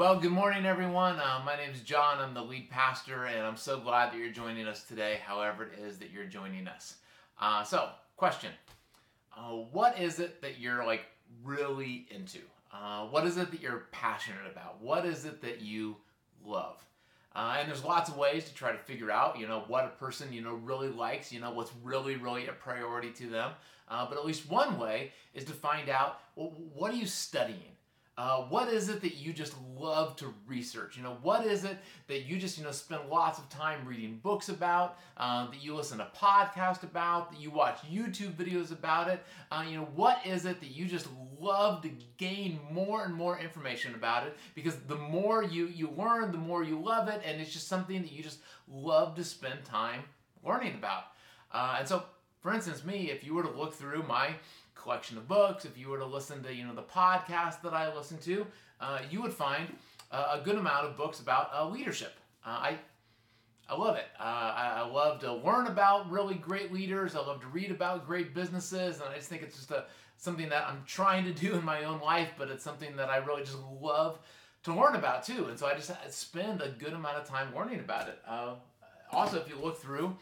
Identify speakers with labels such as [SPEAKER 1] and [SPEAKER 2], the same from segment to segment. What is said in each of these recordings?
[SPEAKER 1] Well, good morning, everyone. Uh, my name is John. I'm the lead pastor, and I'm so glad that you're joining us today, however it is that you're joining us. Uh, so, question uh, What is it that you're like really into? Uh, what is it that you're passionate about? What is it that you love? Uh, and there's lots of ways to try to figure out, you know, what a person, you know, really likes, you know, what's really, really a priority to them. Uh, but at least one way is to find out, well, what are you studying? Uh, what is it that you just love to research? You know, what is it that you just, you know, spend lots of time reading books about, uh, that you listen to podcasts about, that you watch YouTube videos about it? Uh, you know, what is it that you just love to gain more and more information about it? Because the more you, you learn, the more you love it, and it's just something that you just love to spend time learning about. Uh, and so, for instance, me, if you were to look through my collection of books, if you were to listen to you know the podcast that I listen to, uh, you would find uh, a good amount of books about uh, leadership. Uh, I I love it. Uh, I, I, love to learn about really great leaders. I love to read about great businesses, and I just think it's just a something that I'm trying to do in my own life, but it's something that I really just love to learn about too. And so I just spend a good amount of time learning about it. Uh, also, if you look through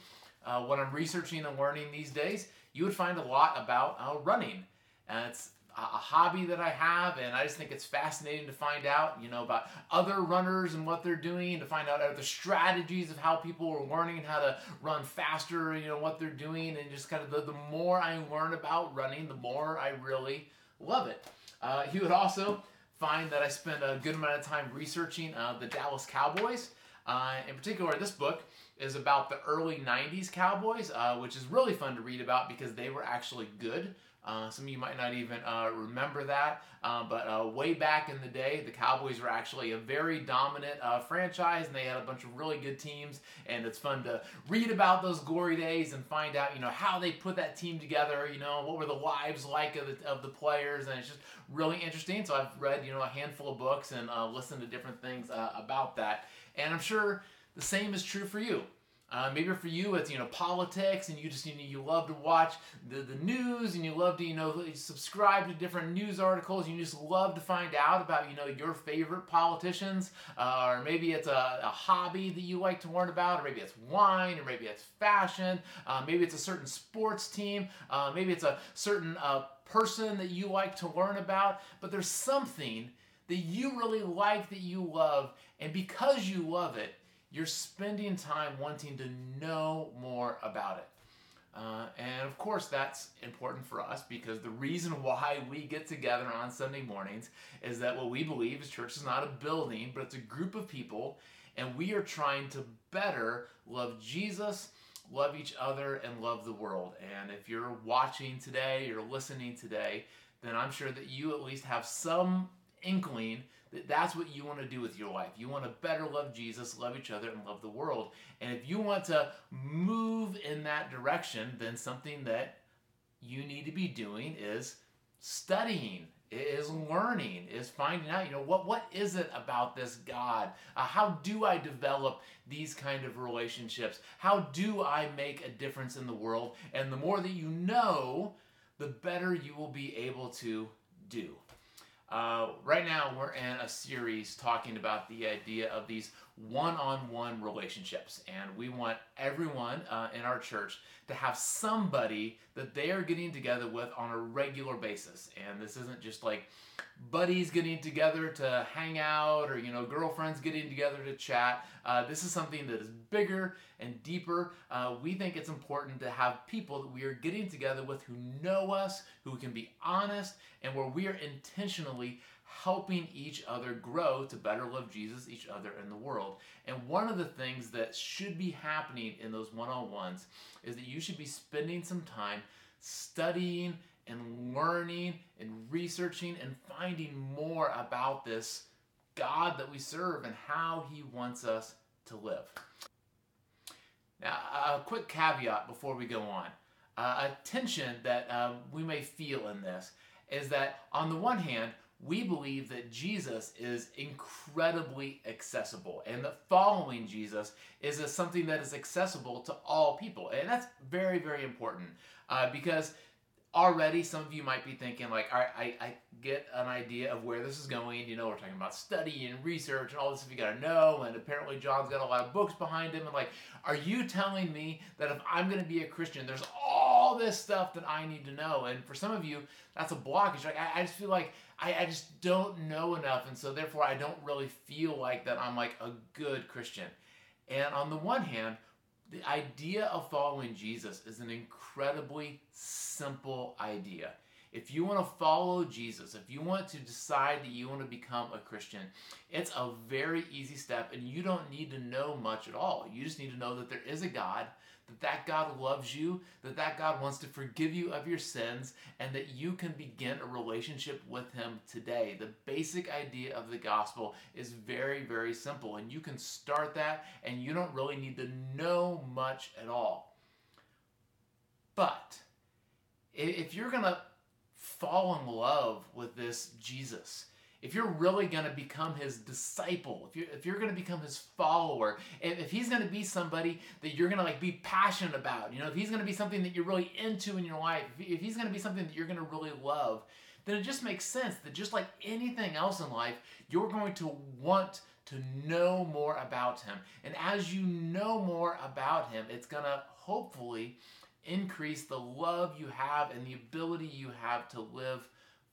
[SPEAKER 1] what I'm researching and learning these days, you would find a lot about uh, running. And it's a hobby that I have, and I just think it's fascinating to find out, you know, about other runners and what they're doing, to find out the strategies of how people are learning how to run faster, you know, what they're doing, and just kind of the, the more I learn about running, the more I really love it. Uh, you would also find that I spend a good amount of time researching uh, the Dallas Cowboys. Uh, in particular, this book is about the early 90s Cowboys, uh, which is really fun to read about because they were actually good. Uh, some of you might not even uh, remember that, uh, but uh, way back in the day, the Cowboys were actually a very dominant franchise, and they had a bunch of really good teams. And it's fun to read about those glory days and find out, you know, how they put that team together. You know, what were the lives like of the, of the players, and it's just really interesting. So I've read, you know, a handful of books and listened to different things about that, and I'm sure the same is true for you. Uh, maybe for you it's you know politics and you just you know you love to watch the, the news and you love to you know subscribe to different news articles you just love to find out about you know your favorite politicians. Uh, or maybe it's a, a, hobby that you like to learn about or maybe it's wine or maybe it's fashion. Uh, maybe it's a certain sports team. Uh, maybe it's a certain uh, person that you like to learn about. But there's something that you really like that you love and because you love it you're spending time wanting to know more about it. Uh, and of course, that's important for us because the reason why we get together on Sunday mornings is that what we believe is church is not a building, but it's a group of people, and we are trying to better love Jesus, love each other, and love the world. And if you're watching today, you're listening today, then I'm sure that you at least have some inkling that's what you want to do with your life. You want to better love Jesus, love each other, and love the world. And if you want to move in that direction, then something that you need to be doing is studying. Is learning. Is finding out you know what what is it about this god? Uh, how do i develop these kind of relationships? How do i make a difference in the world? And the more that you know the better you will be able to do uh, right now, we're in a series talking about the idea of these one on one relationships. And we want everyone uh, in our church to have somebody that they are getting together with on a regular basis. And this isn't just like buddies getting together to hang out or, you know, girlfriends getting together to chat. Uh, this is something that is bigger and deeper. Uh, we think it's important to have people that we are getting together with who know us, who can be honest, and where we are intentionally helping each other grow to better love Jesus, each other, and the world. And one of the things that should be happening in those one on ones is that you should be spending some time studying and learning and researching and finding more about this God that we serve and how He wants us to live. Now, a quick caveat before we go on. Uh, a tension that um, we may feel in this is that, on the one hand, we believe that Jesus is incredibly accessible and that following Jesus is a, something that is accessible to all people. And that's very, very important uh, because already some of you might be thinking like all right I, I get an idea of where this is going you know we're talking about study and research and all this stuff you got to know and apparently john's got a lot of books behind him and like are you telling me that if i'm to be a christian there's all this stuff that i need to know? And for some of you that's a blockage. Like i, I just feel like I, I just don't know enough and so therefore i don't really feel like that i'm like a good christian. And on the one hand the idea of following Jesus is an incredibly simple idea. If you want to follow Jesus, if you want to decide that you want to become a Christian, it's a very easy step and you don't need to know much at all. You just need to know that there is a God that that God loves you, that that God wants to forgive you of your sins, and that you can begin a relationship with Him today. The basic idea of the gospel is very, very simple, and you can start that, and you don't really need to know much at all. But if you're to fall in love with this Jesus, if you're really going to become his disciple, if you're, if you're going to become his follower, if, if he's going to be somebody that you're going to like be passionate about, you know, if he's going to be something that you're really into in your life, if he's going to be something that you're going to really love, then it just makes sense that just like anything else in life, you're going to want to know more about him. And as you know more about him, it's going to hopefully increase the love you have and the ability you have to live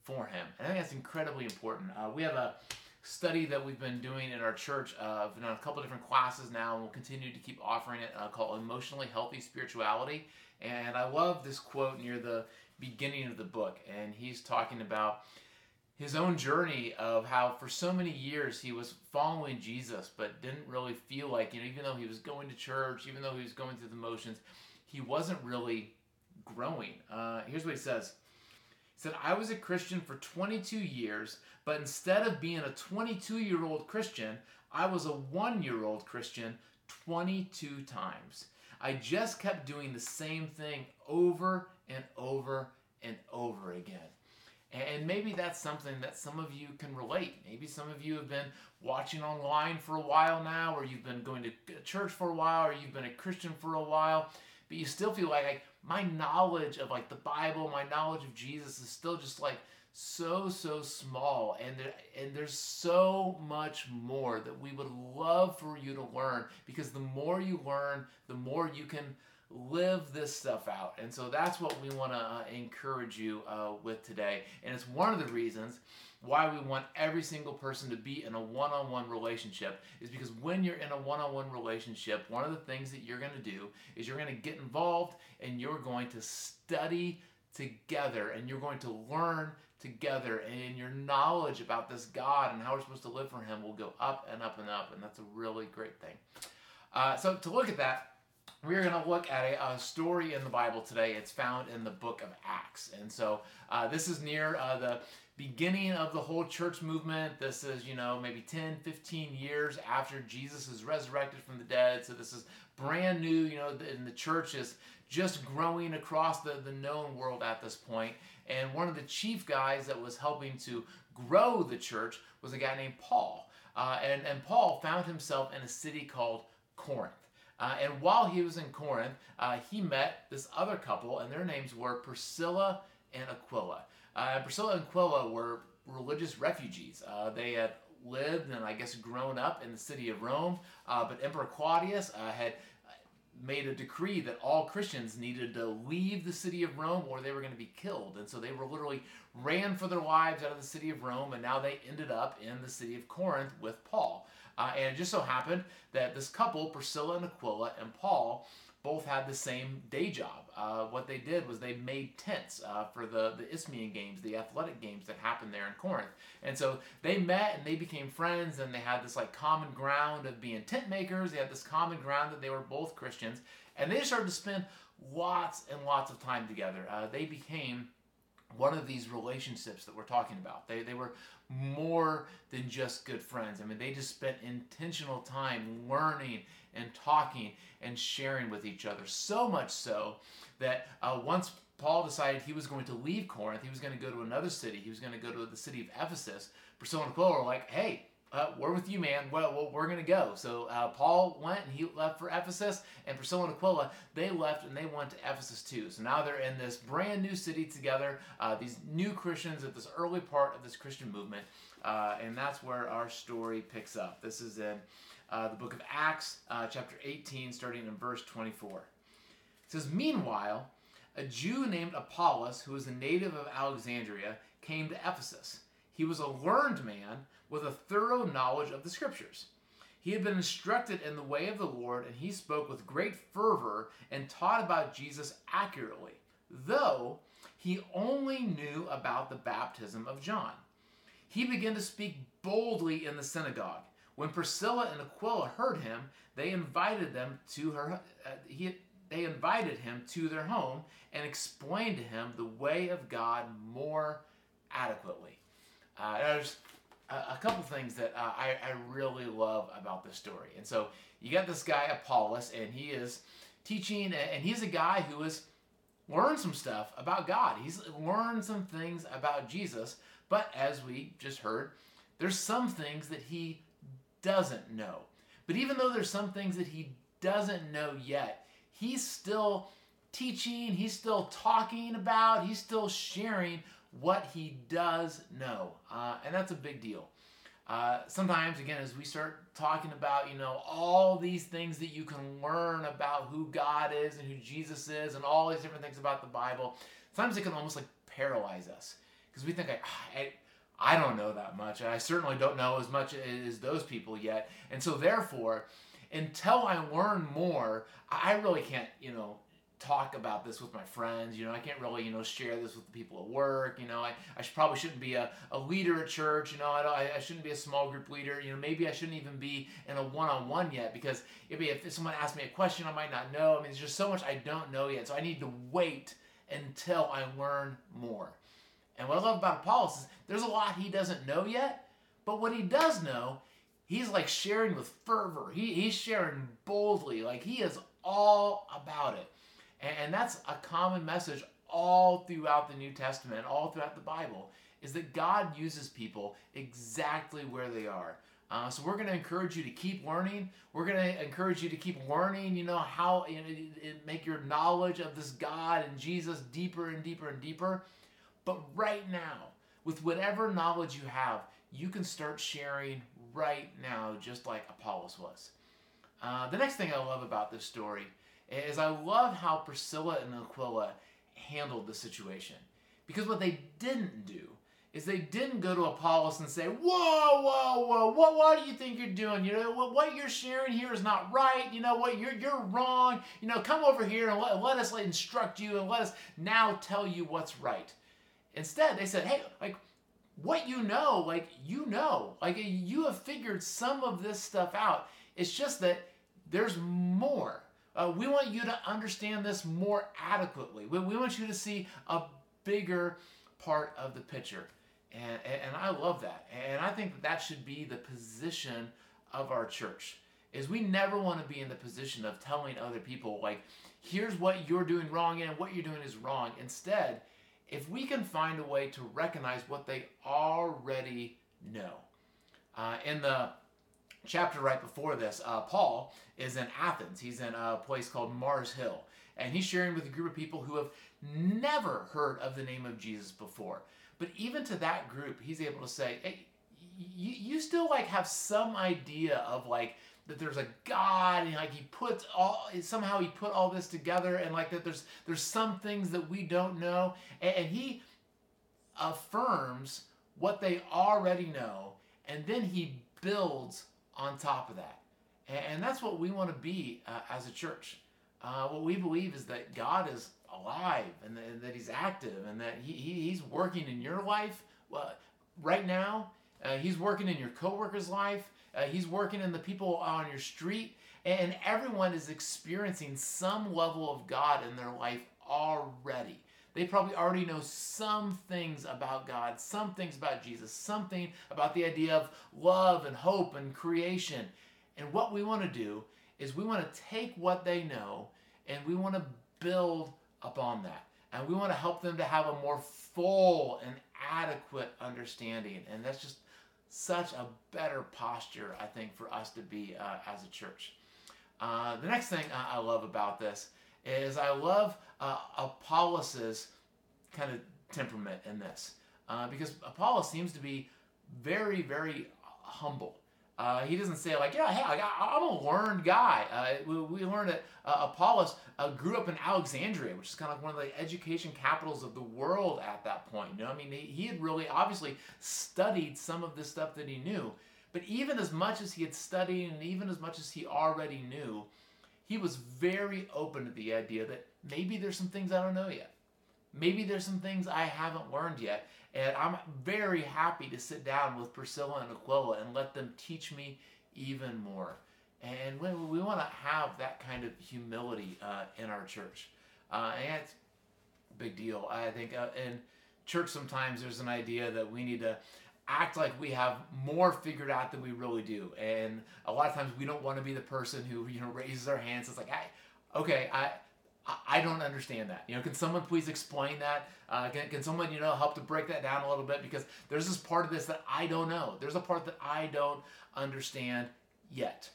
[SPEAKER 1] for him. And I think that's incredibly important. Uh, we have a study that we've been doing in our church. Uh, a couple different classes now, and we'll continue to keep offering it uh, called Emotionally Healthy Spirituality. And I love this quote near the beginning of the book. And he's talking about his own journey of how for so many years he was following Jesus, but didn't really feel like, you know, even though he was going to church, even though he was going through the motions, he wasn't really growing. Uh, here's what he says said, I was a Christian for 22 years, but instead of being a 22 year old Christian, I was a one year old Christian 22 times. I just kept doing the same thing over and over and over again. And maybe that's something that some of you can relate. Maybe some of you have been watching online for a while now, or you've been going to uh, church for a while, or you've been a Christian for a while, but you still feel like, my knowledge of like the Bible, my knowledge of Jesus is still just like so so small and there, and there's so much more that we would love for you to learn because the more you learn, the more you can live this stuff out. And so that's what we want to uh, encourage you uh, with today. And it's one of the reasons why we want every single person to be in a one-on-one relationship is because when you're in a one-on-one relationship, one of the things that you're going to do is you're going to get involved and you're going to study together and you're going to learn together and your knowledge about this God and how we're supposed to live for him will go up and up and up and that's a really great thing. Uh, so to look at that, we're going to look at a, a, story in the Bible today. It's found in the book of Acts. And so uh, this is near uh, the beginning of the whole church movement. This is, you know, maybe 10, 15 years after Jesus is resurrected from the dead. So this is brand new, you know, and the church is just growing across the, the known world at this point. And one of the chief guys that was helping to grow the church was a guy named Paul. Uh, and, and Paul found himself in a city called Corinth. Uh, and while he was in Corinth, uh, he met this other couple, and their names were Priscilla and Aquila. Uh, Priscilla and Aquila were religious refugees. Uh, they had lived and I guess grown up in the city of Rome, uh, but Emperor Claudius uh, had made a decree that all Christians needed to leave the city of Rome or they were going to be killed. And so they were literally ran for their lives out of the city of Rome, and now they ended up in the city of Corinth with Paul. Uh, and it just so happened that this couple, Priscilla and Aquila and Paul, both had the same day job. Uh, what they did was they made tents uh, for the, the Isthmian Games, the athletic games that happened there in Corinth. And so they met and they became friends and they had this like common ground of being tent makers. They had this common ground that they were both Christians. And they started to spend lots and lots of time together. Uh, they became one of these relationships that we're talking about. They, they were more than just good friends. I mean, they just spent intentional time learning and talking and sharing with each other. So much so that uh, once Paul decided he was going to leave Corinth, he was going to go to another city, he was going to go to the city of Ephesus, Priscilla and Aquila were like, hey, uh, we're with you, man. Well, well we're going to go. So uh, Paul went and he left for Ephesus, and Priscilla and Aquila, they left and they went to Ephesus too. So now they're in this brand new city together, uh, these new Christians at this early part of this Christian movement. Uh, and that's where our story picks up. This is in uh, the book of Acts, uh, chapter 18, starting in verse 24. It says, Meanwhile, a Jew named Apollos, who was a native of Alexandria, came to Ephesus. He was a learned man with a thorough knowledge of the scriptures. He had been instructed in the way of the Lord, and he spoke with great fervor and taught about Jesus accurately, though he only knew about the baptism of John. He began to speak boldly in the synagogue. When Priscilla and Aquila heard him, they invited them to her. Uh, he, they invited him to their home and explained to him the way of God more adequately. Uh, a, couple things that uh, I, I really love about this story. And so you got this guy, Apollos, and he is teaching, and he's a guy who has learned some stuff about God. He's learned some things about Jesus, but as we just heard, there's some things that he doesn't know. But even though there's some things that he doesn't know yet, he's still teaching, he's still talking about, he's still sharing what he does know. Uh, and that's a big deal. Uh, sometimes, again, as we start talking about, you know, all these things that you can learn about who God is and who Jesus is and all these different things about the Bible, sometimes it can almost like paralyze us because we think, I, I, I don't know that much. I certainly don't know as much as those people yet. And so, therefore, until I learn more, I really can't, you know, talk about this with my friends. You know, I can't really, you know, share this with the people at work. You know, I, I should, probably shouldn't be a, a leader at church. You know, I, I shouldn't be a small group leader. You know, maybe I shouldn't even be in a one on one yet because if, if someone asks me a question, I might not know. I mean, there's just so much I don't know yet. So I need to wait until I learn more. And what I love about Apollos is there's a lot he doesn't know yet, but what he does know, he's like sharing with fervor. He, he's sharing boldly. Like he is all about it. And that's a common message all throughout the New Testament, all throughout the Bible, is that God uses people exactly where they are. Uh, so we're going to encourage you to keep learning. We're going to encourage you to keep learning, you know, how you know, make your knowledge of this God and Jesus deeper and deeper and deeper. But right now, with whatever knowledge you have, you can start sharing right now, just like Apollos was. Uh, the next thing I love about this story is I love how Priscilla and Aquila handled the situation. Because what they didn't do is they didn't go to Apollos and say, whoa, whoa, whoa, what, what do you think you're doing? You know, what, what you're sharing here is not right. You know what, you're, you're wrong. You know, come over here and let, let us like, instruct you and let us now tell you what's right. Instead, they said, hey, like, what you know, like, you know. Like, you have figured some of this stuff out. It's just that there's more. Uh, we want you to understand this more adequately. We, we want you to see a bigger part of the picture. And, and I love that. And I think that that should be the position of our church is we never want to be in the position of telling other people like here's what you're doing wrong and what you're doing is wrong instead if we can find a way to recognize what they already know uh, in the chapter right before this, uh, Paul is in Athens. He's in a place called Mars Hill. And he's sharing with a group of people who have never heard of the name of Jesus before. But even to that group, he's able to say, hey, you, you still like have some idea of like that there's a God and like he puts all somehow he put all this together and like that there's there's some things that we don't know and, and he affirms what they already know and then he builds on top of that. And that's what we want to be uh, as a church. Uh, what we believe is that God is alive and that, that He's active and that he, he, He's working in your life well, right now. Uh, he's working in your coworker's life. Uh, he's working in the people on your street. And everyone is experiencing some level of God in their life already. They probably already know some things about God, some things about Jesus, something about the idea of love and hope and creation. And what we want to do is we want to take what they know and we want to build upon that. And we want to help them to have a more full and adequate understanding. And that's just such a better posture, I think, for us to be uh, as a church. Uh, the next thing I love about this is I love uh, Apollos' kind of temperament in this uh, because Apollos seems to be very, very humble. Uh, he doesn't say like, yeah, hey, I, am a learned guy. Uh, we, we, learned that uh, Apollos uh, grew up in Alexandria, which is kind of like one of the education capitals of the world at that point. You know, I mean, he, he had really obviously studied some of this stuff that he knew. But even as much as he had studied and even as much as he already knew, he was very open to the idea that maybe there's some things I don't know yet. Maybe there's some things I haven't learned yet. And I'm very happy to sit down with Priscilla and Aquila and let them teach me even more. And we, we want to have that kind of humility uh, in our church. Uh, and it's a big deal. I think uh, in church sometimes there's an idea that we need to act like we have more figured out than we really do. And a lot of times we don't want to be the person who, you know, raises our hands. It's like, hey, okay, I, I don't understand that. You know, can someone please explain that? Uh, can, can someone, you know, help to break that down a little bit? Because there's this part of this that I don't know. There's a part that I don't understand yet.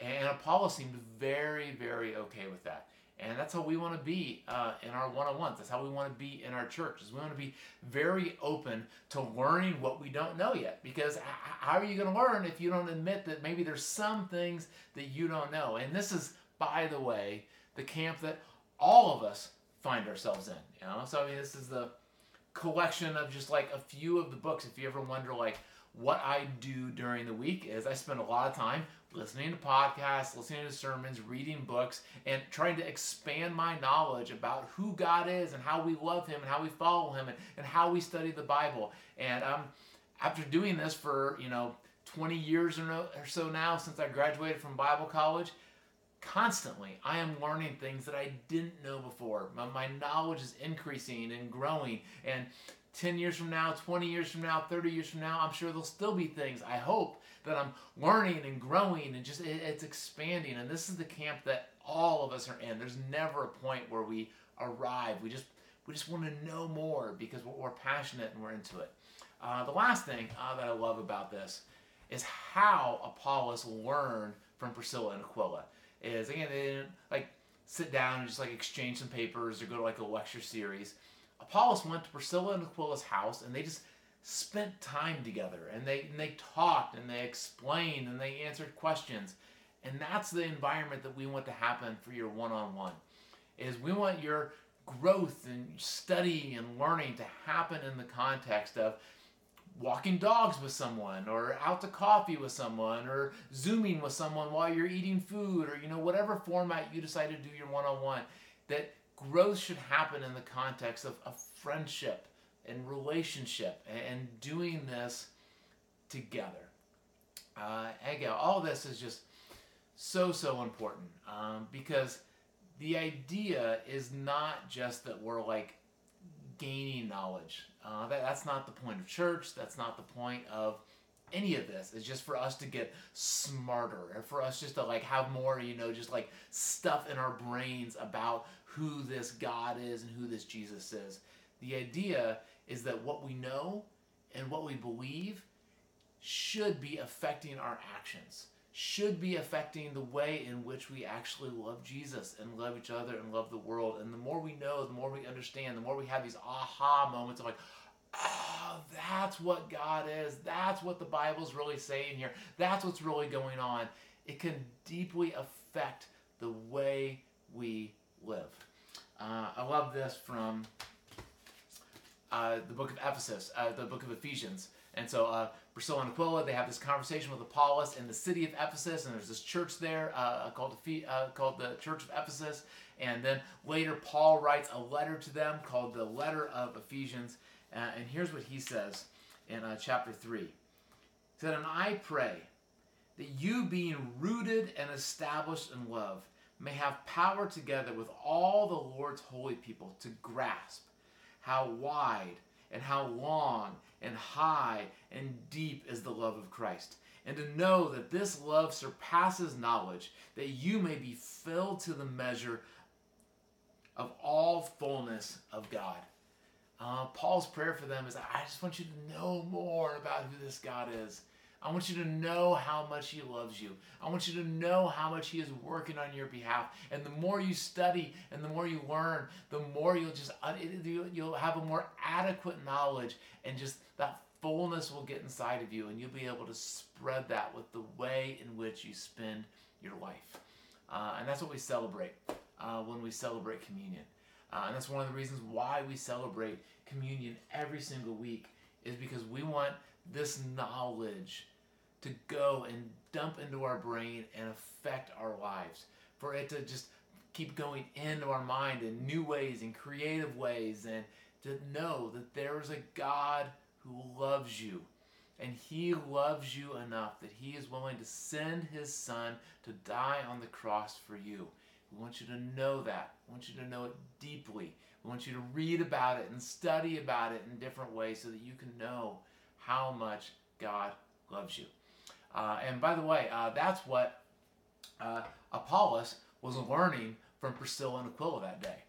[SPEAKER 1] And Apollos seemed very, very okay with that. And that's how we want to be uh, in our one-on-ones. That's how we want to be in our churches. We want to be very open to learning what we don't know yet. Because how are you going to learn if you don't admit that maybe there's some things that you don't know? And this is, by the way, the camp that all of us find ourselves in. You know, so I mean, this is the collection of just like a few of the books. If you ever wonder, like, what I do during the week is I spend a lot of time listening to podcasts, listening to sermons, reading books, and trying to expand my knowledge about who God is and how we love Him and how we follow Him and, and how we study the Bible. And um, after doing this for, you know, 20 years or, so now since I graduated from Bible college, constantly I am learning things that I didn't know before. My, my knowledge is increasing and growing. And 10 years from now, 20 years from now, 30 years from now, I'm sure there'll still be things I hope that I'm learning and growing and just it, it's expanding. And this is the camp that all of us are in. There's never a point where we arrive. We just we just want to know more because we're passionate and we're into it. Uh, the last thing uh, that I love about this is how Apollos learned from Priscilla and Aquila. Is again they didn't like sit down and just like exchange some papers or go to like a lecture series. Apollos went to Priscilla and Aquila's house and they just spent time together and they and they talked and they explained and they answered questions. And that's the environment that we want to happen for your one-on-one. Is we want your growth and study and learning to happen in the context of walking dogs with someone or out to coffee with someone or zooming with someone while you're eating food or you know whatever format you decide to do your one-on-one that growth should happen in the context of, a friendship and relationship and, doing this together. Uh, again, all this is just so, so important um, because the idea is not just that we're like gaining knowledge. Uh, that, that's not the point of church. That's not the point of any of this. It's just for us to get smarter and for us just to like have more, you know, just like stuff in our brains about who this God is and who this Jesus is. The idea is that what we know and what we believe should be affecting our actions, should be affecting the way in which we actually love Jesus and love each other and love the world. And the more we know, the more we understand, the more we have these aha moments of like, oh, that's what God is. That's what the Bible's really saying here. That's what's really going on. It can deeply affect the way we live. Uh, I love this from the book of Ephesus, uh, the book of Ephesians. And so uh, Priscilla and Aquila, they have this conversation with Apollos in the city of Ephesus, and there's this church there uh, called, uh, called the Church of Ephesus. And then later, Paul writes a letter to them called the Letter of Ephesians. and here's what he says in chapter 3. He said, And I pray that you, being rooted and established in love, may have power together with all the Lord's holy people to grasp how wide and how long and high and deep is the love of Christ, and to know that this love surpasses knowledge, that you may be filled to the measure of all fullness of God. Uh, Paul's prayer for them is I just want you to know more about who this God is. I want you to know how much He loves you. I want you to know how much He is working on your behalf. And the more you study and the more you learn, the more you'll just uh, you'll have a more adequate knowledge, and just that fullness will get inside of you, and you'll be able to spread that with the way in which you spend your life. Uh, and that's what we celebrate uh, when we celebrate communion. Uh, and that's one of the reasons why we celebrate communion every single week is because we want this knowledge to go and dump into our brain and affect our lives. For it to just keep going into our mind in new ways and creative ways and to know that there is a God who loves you. And he loves you enough that he is willing to send his son to die on the cross for you. We want you to know that. We want you to know it deeply. We want you to read about it and study about it in different ways so that you can know how much God loves you. Uh, and by the way, uh, that's what uh, Apollos was learning from Priscilla and Aquila that day.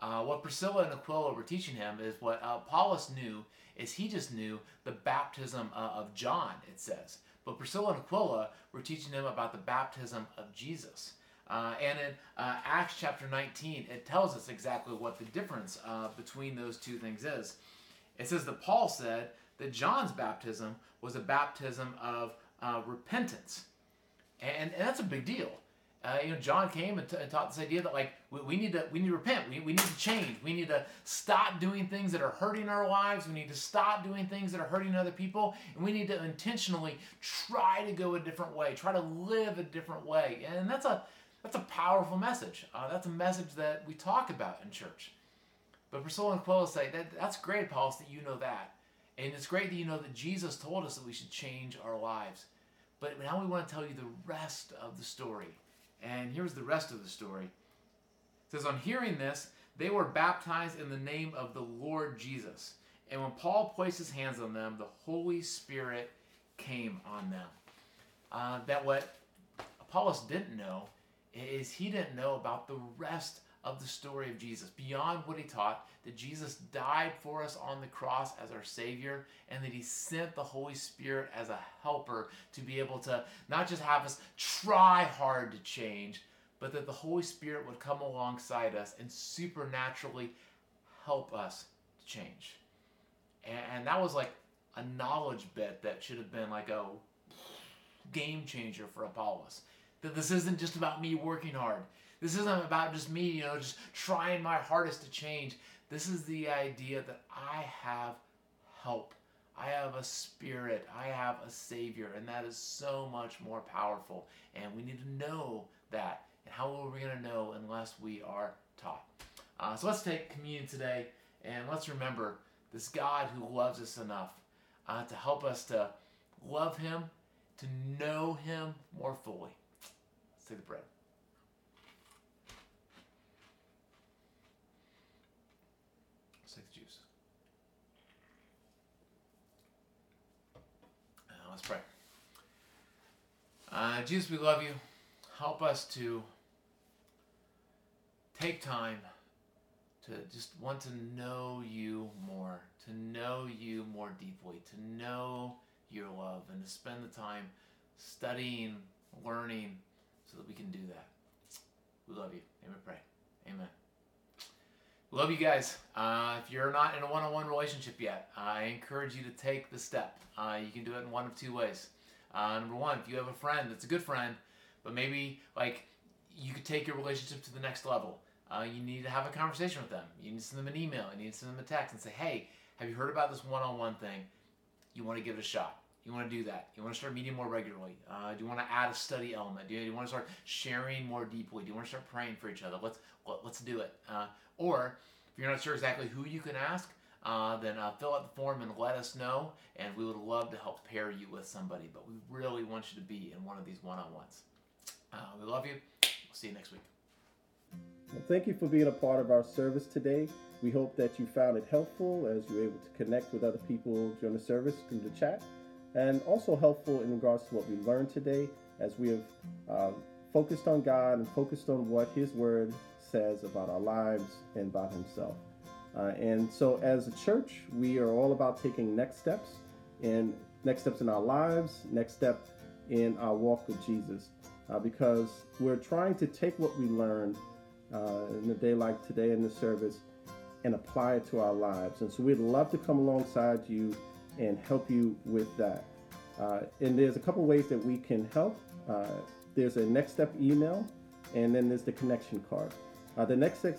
[SPEAKER 1] Uh, what Priscilla and Aquila were teaching him is what Apollos knew is he just knew the baptism uh, of John, it says. But Priscilla and Aquila were teaching him about the baptism of Jesus. Uh, and in uh, Acts chapter 19, it tells us exactly what the difference uh, between those two things is. It says that Paul said that John's baptism was a baptism of uh, repentance. And, and that's a big deal. Uh, you know, John came and, t- and, taught this idea that like we, we, need to we need to repent. We, we need to change. We need to stop doing things that are hurting our lives. We need to stop doing things that are hurting other people, and we need to intentionally try to go a different way. Try to live a different way, and that's a that's a powerful message. Uh, that's a message that we talk about in church. But Priscilla and Aquila say that that's great, Paul, that you know that, and it's great that you know that Jesus told us that we should change our lives. But now we want to tell you the rest of the story. And here's the rest of the story. It says, On hearing this, they were baptized in the name of the Lord Jesus. And when Paul placed his hands on them, the Holy Spirit came on them. Uh, that what Apollos didn't know is he didn't know about the rest of the story of Jesus, beyond what he taught, that Jesus died for us on the cross as our Savior, and that he sent the Holy Spirit as a helper to be able to not just have us try hard to change, but that the Holy Spirit would come alongside us and supernaturally help us to change. And, that was like a knowledge bit that should have been like a game changer for Apollos. That this isn't just about me working hard. This isn't about just me, you know, just trying my hardest to change. This is the idea that I have help. I have a spirit. I have a savior. And that is so much more powerful. And we need to know that. And how are we going to know unless we are taught? Uh, so let's take communion today and let's remember this God who loves us enough uh, to help us to love Him, to know Him more fully. Let's take the bread. Let's pray. Uh, Jesus, we love you. Help us to take time to just want to know you more, to know you more deeply, to know your love, and to spend the time studying, learning, so that we can do that. We love you. Amen. Pray. Amen. Love you guys. Uh, if you're not in a one-on-one relationship yet, I encourage you to take the step. Uh, you can do it in one of two ways. Uh, number one, if you have a friend that's a good friend, but maybe like you could take your relationship to the next level. Uh, you need to have a conversation with them. You need to send them an email. You need to send them a text and say, "Hey, have you heard about this one-on-one thing? You want to give it a shot? You want to do that? You want to start meeting more regularly? Uh, do you want to add a study element? Do you, do you, want to start sharing more deeply? Do you want to start praying for each other? Let's let, us let us do it." Uh, or if you're not sure exactly who you can ask, uh, then uh, fill out the form and let us know, and we would love to help pair you with somebody. But we really want you to be in one of these one-on-ones. Uh, we love you. We'll see you next week.
[SPEAKER 2] Well, thank you for being a part of our service today. We hope that you found it helpful as you're able to connect with other people during the service through the chat, and also helpful in regards to what we learned today as we have um, focused on God and focused on what His Word says about our lives and about Himself. Uh, and so, as a church, we are all about taking next steps and next steps in our lives, next step in our walk with Jesus. Uh, because we're trying to take what we learned uh, in a day like today in the service and apply it to our lives. And so we'd love to come alongside you and help you with that. Uh, and there's a couple ways that we can help. Uh, there's a next step email, and then there's the connection card. Uh, the next step,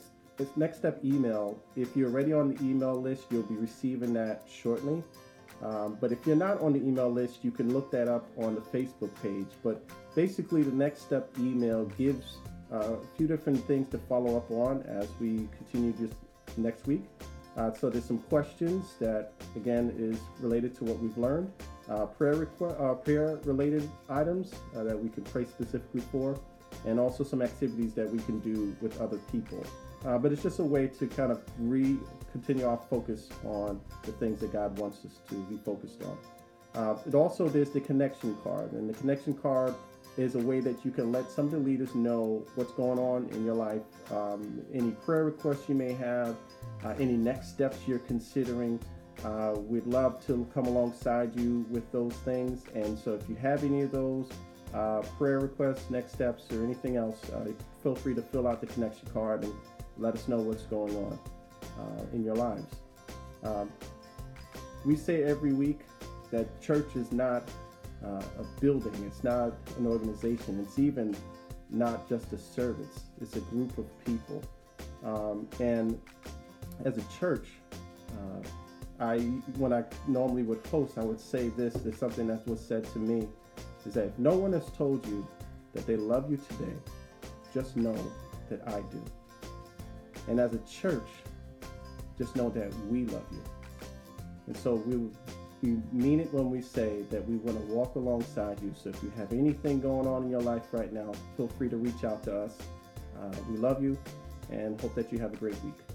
[SPEAKER 2] next step email, if you're already on the email list, you'll be receiving that shortly. Um, but if you're not on the email list, you can look that up on the Facebook page. But basically, the next step email gives uh, a few different things to follow up on as we continue just next week. Uh, so there's some questions that again is related to what we've learned, uh, prayer requ- uh, prayer related items uh, that we can pray specifically for, and also some activities that we can do with other people. Uh, but it's just a way to kind of re continue our focus on the things that God wants us to be focused on. Uh, it also there's the connection card, and the connection card is a way that you can let some of the leaders know what's going on in your life, um, any prayer requests you may have, uh, any next steps you're considering. Uh, we'd love to come alongside you with those things. And so if you have any of those uh, prayer requests, next steps, or anything else, uh, feel free to fill out the connection card and let us know what's going on uh, in your lives. Um, we say every week that church is not uh, a building, it's not an organization, it's even not just a service, it's a group of people. Um, and as a church, uh, I when I normally would host, I would say this. There's something that was said to me is that if no one has told you that they love you today, just know that I do. And as a church, just know that we love you. And so we we mean it when we say that we want to walk alongside you. So if you have anything going on in your life right now, feel free to reach out to us. Uh, we love you and hope that you have a great week.